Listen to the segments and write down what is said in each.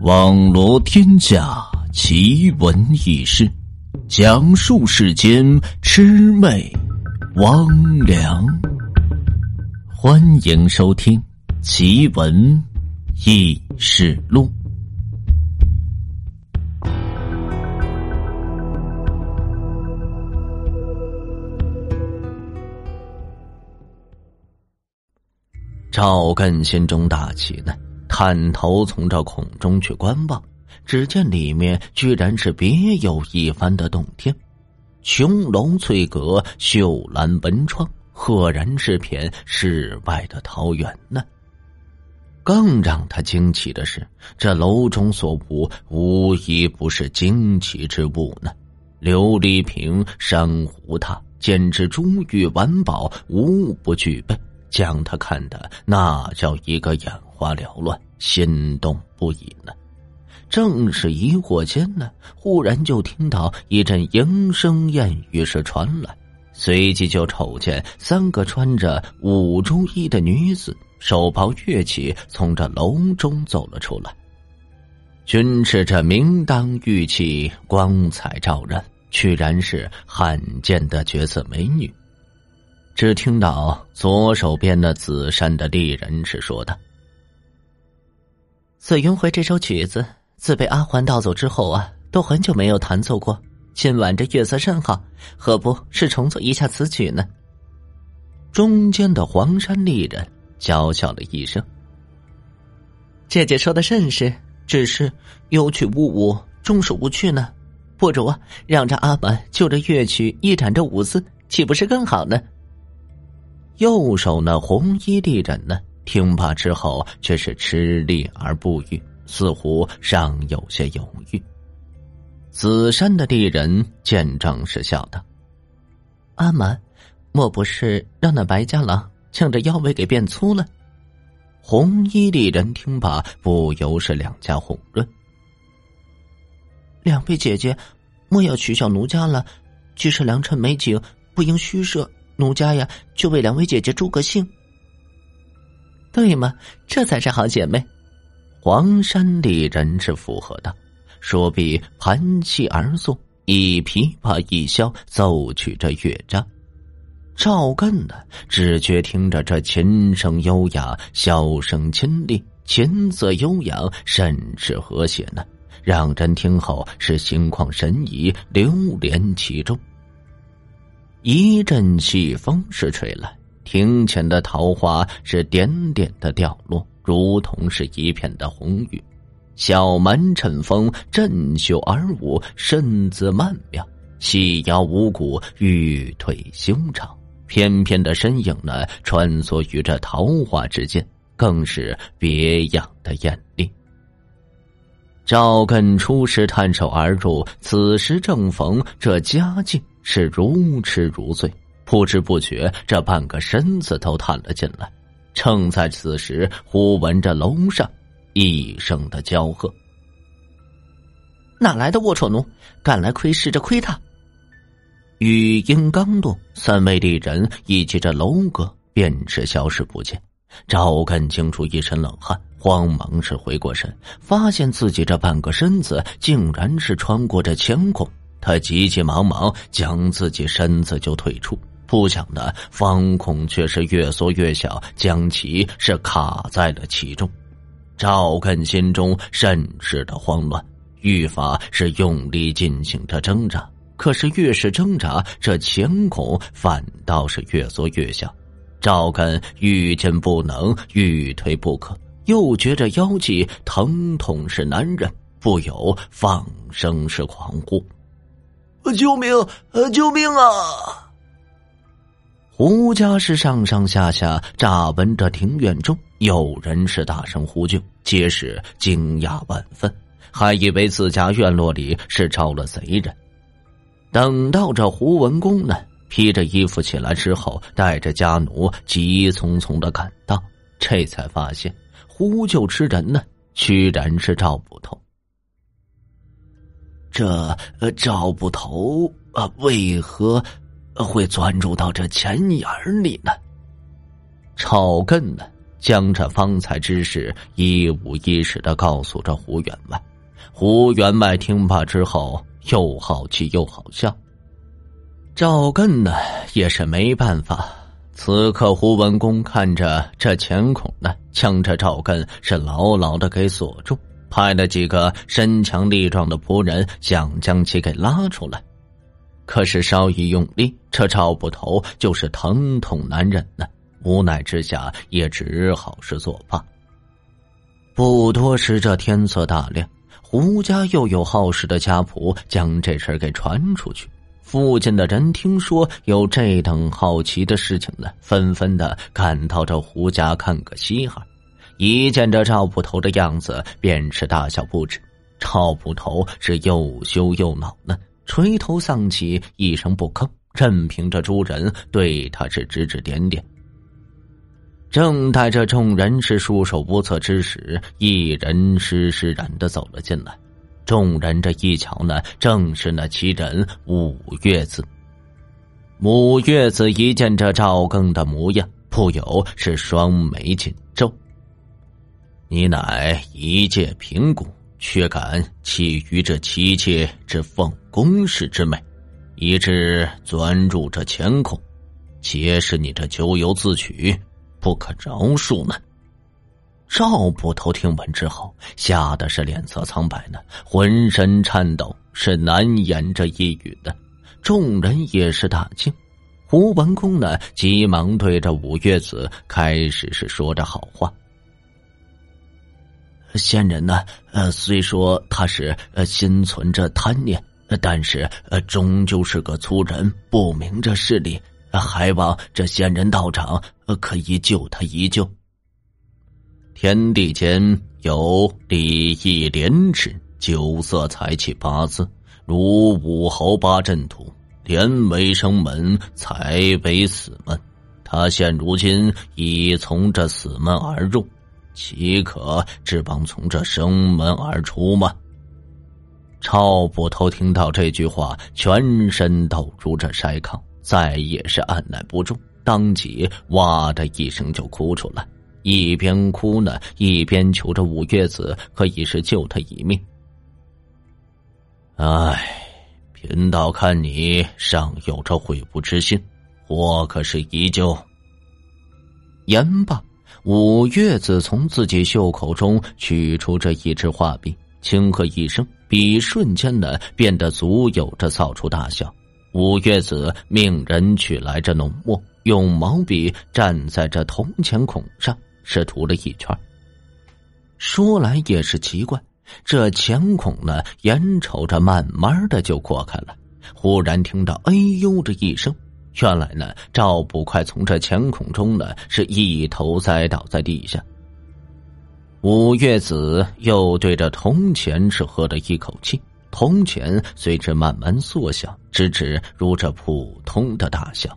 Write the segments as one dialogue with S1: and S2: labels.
S1: 网罗天下奇闻异事，讲述世间魑魅魍魉。欢迎收听《奇闻异事录》。赵艮心中大喜呢。探头从这孔中去观望，只见里面居然是别有一番的洞天，琼楼翠阁，绣栏文窗，赫然是片世外的桃源呢。更让他惊奇的是，这楼中所无无一不是惊奇之物呢，琉璃瓶、珊瑚塔，简直珠玉玩宝无不具备。将他看的那叫一个眼花缭乱，心动不已呢。正是疑惑间呢，忽然就听到一阵莺声燕语是传来，随即就瞅见三个穿着五珠衣的女子，手抱乐器从这楼中走了出来，均持着明当玉器，光彩照人，居然是罕见的绝色美女。只听到左手边的紫衫的丽人是说的：“
S2: 紫云回这首曲子自被阿环盗走之后啊，都很久没有弹奏过。今晚这月色甚好，何不是重奏一下此曲呢？”
S1: 中间的黄山丽人娇笑了一声：“
S2: 姐姐说的甚是，只是有曲无舞，终是无趣呢。不如啊，让这阿满就着乐曲一展这舞姿，岂不是更好呢？”
S1: 右手那红衣丽人呢？听罢之后，却是吃力而不语，似乎尚有些犹豫。紫衫的丽人见状是笑道：“
S2: 阿满，莫不是让那白家郎将这腰围给变粗了？”
S1: 红衣丽人听罢，不由是两家红润。
S2: 两位姐姐，莫要取笑奴家了。既是良辰美景，不应虚设。奴家呀，就为两位姐姐助个兴，对吗？这才是好姐妹。
S1: 黄山丽人是附和的，说毕盘膝而坐，以琵琶一箫奏取着乐章。赵艮呢，只觉听着这琴声优雅，箫声清丽，琴瑟悠扬，甚是和谐呢，让人听后是心旷神怡，流连其中。一阵细风是吹来，庭前的桃花是点点的掉落，如同是一片的红雨。小蛮趁风振袖而舞，身姿曼妙，细腰无骨，玉腿修长，翩翩的身影呢，穿梭于这桃花之间，更是别样的艳丽。赵艮初时探手而入，此时正逢这佳境。是如痴如醉，不知不觉这半个身子都探了进来。正在此时，忽闻着楼上一声的娇喝：“
S2: 哪来的龌龊奴，敢来窥视这窥探？”
S1: 语音刚落，三位丽人以及这楼阁便是消失不见。赵艮惊出一身冷汗，慌忙是回过神，发现自己这半个身子竟然是穿过这墙孔。他急急忙忙将自己身子就退出，不想的方孔却是越缩越小，将其是卡在了其中。赵艮心中甚是的慌乱，愈发是用力进行着挣扎。可是越是挣扎，这钱孔反倒是越缩越小。赵艮欲进不能，欲退不可，又觉着腰际疼痛是难忍，不由放声是狂呼。
S3: 救命！呃，救命啊！
S1: 胡家是上上下下乍闻着庭院中有人是大声呼救，皆是惊讶万分，还以为自家院落里是招了贼人。等到这胡文公呢，披着衣服起来之后，带着家奴急匆匆的赶到，这才发现呼救之人呢，居然是赵捕头。
S3: 这赵捕头啊，为何会钻入到这钱眼里呢？
S1: 草根呢，将这方才之事一五一十的告诉着胡员外。胡员外听罢之后，又好气又好笑。赵艮呢，也是没办法。此刻胡文公看着这钱孔呢，将这赵艮是牢牢的给锁住，派了几个身强力壮的仆人想将其给拉出来。可是稍一用力，这赵捕头就是疼痛难忍呢。无奈之下，也只好是作罢。不多时，这天色大亮，胡家又有好事的家仆将这事给传出去。附近的人听说有这等好奇的事情呢，纷纷的赶到这胡家看个稀罕。一见这赵捕头的样子，便是大笑不止。赵捕头是又羞又恼呢。垂头丧气，一声不吭，任凭着诸人对他是指指点点。正待这众人是束手无策之时，一人施施然的走了进来。众人这一瞧呢，正是那奇人五月子。五月子一见这赵庚的模样，不由是双眉紧皱。你乃一介平谷。却敢觊觎这妻妾之奉公事之美，以致钻入这乾坤，皆是你这咎由自取，不可饶恕呢。赵捕头听闻之后，吓得是脸色苍白呢，浑身颤抖，是难言这一语的。众人也是大惊。胡文公呢，急忙对着五月子开始是说着好话。仙人呢？呃，虽说他是呃心存着贪念，但是呃终究是个粗人，不明这事理，还望这仙人道长可以救他一救。天地间有礼义廉耻、酒色财气八字，如武侯八阵图，廉为生门，财为死门。他现如今已从这死门而入。岂可只望从这生门而出吗？赵捕头听到这句话，全身抖如这筛糠，再也是按耐不住，当即哇的一声就哭出来，一边哭呢，一边求着五月子可以是救他一命。唉，贫道看你尚有着悔悟之心，我可是依旧。言罢。五月子从自己袖口中取出这一支画笔，轻喝一声，笔瞬间的变得足有着扫除大小。五月子命人取来这浓墨，用毛笔蘸在这铜钱孔上，是涂了一圈。说来也是奇怪，这钱孔呢，眼瞅着慢慢的就扩开了，忽然听到“哎呦”的一声。原来呢，赵捕快从这钱孔中呢，是一头栽倒在地下。五月子又对着铜钱是喝了一口气，铜钱随之慢慢缩小，直至如这普通的大小。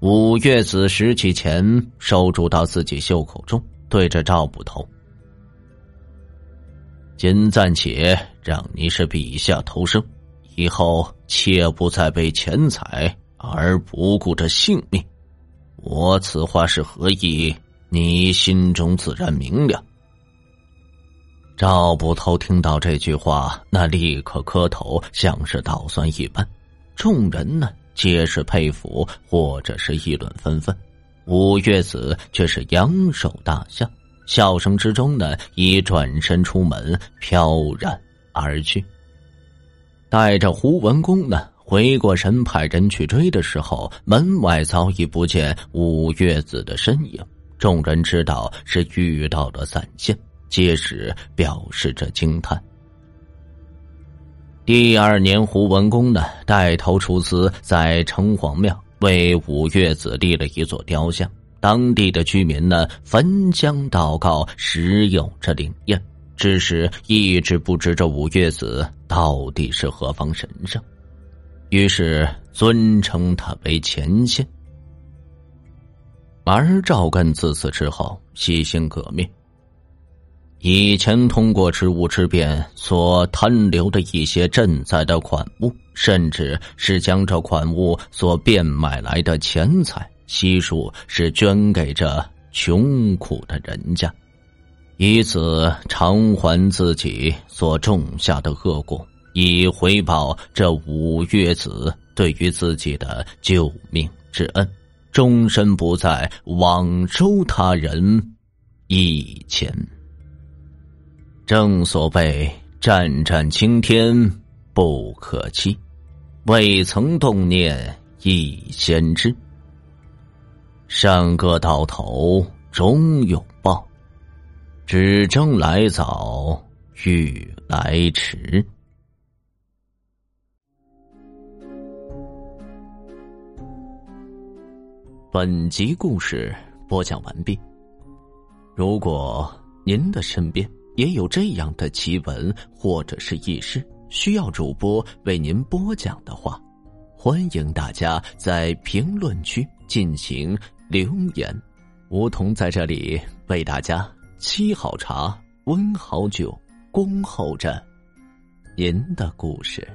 S1: 五月子拾起钱，收住到自己袖口中，对着赵捕头：“今暂且让你是笔下偷生，以后切不再被钱财。”而不顾这性命，我此话是何意？你心中自然明了。赵捕头听到这句话，那立刻磕头，像是捣蒜一般。众人呢，皆是佩服，或者是议论纷纷。五月子却是扬手大笑，笑声之中呢，已转身出门，飘然而去，带着胡文公呢。回过神，派人去追的时候，门外早已不见五月子的身影。众人知道是遇到了散仙，皆是表示着惊叹。第二年，胡文公呢带头出资，在城隍庙为五月子立了一座雕像。当地的居民呢焚香祷告，时有这灵验，只是一直不知这五月子到底是何方神圣。于是尊称他为前线。而赵艮自此之后洗心革面。以前通过职务之便所贪留的一些赈灾的款物，甚至是将这款物所变买来的钱财，悉数是捐给这穷苦的人家，以此偿还自己所种下的恶果，以回报这五岳子对于自己的救命之恩，终身不再枉收他人一钱。正所谓“战战青天不可欺，未曾动念亦先知”。善恶到头终有报，只争来早与来迟。本集故事播讲完毕。如果您的身边也有这样的奇闻或者是轶事，需要主播为您播讲的话，欢迎大家在评论区进行。留言，梧桐在这里为大家沏好茶、温好酒，恭候着您的故事。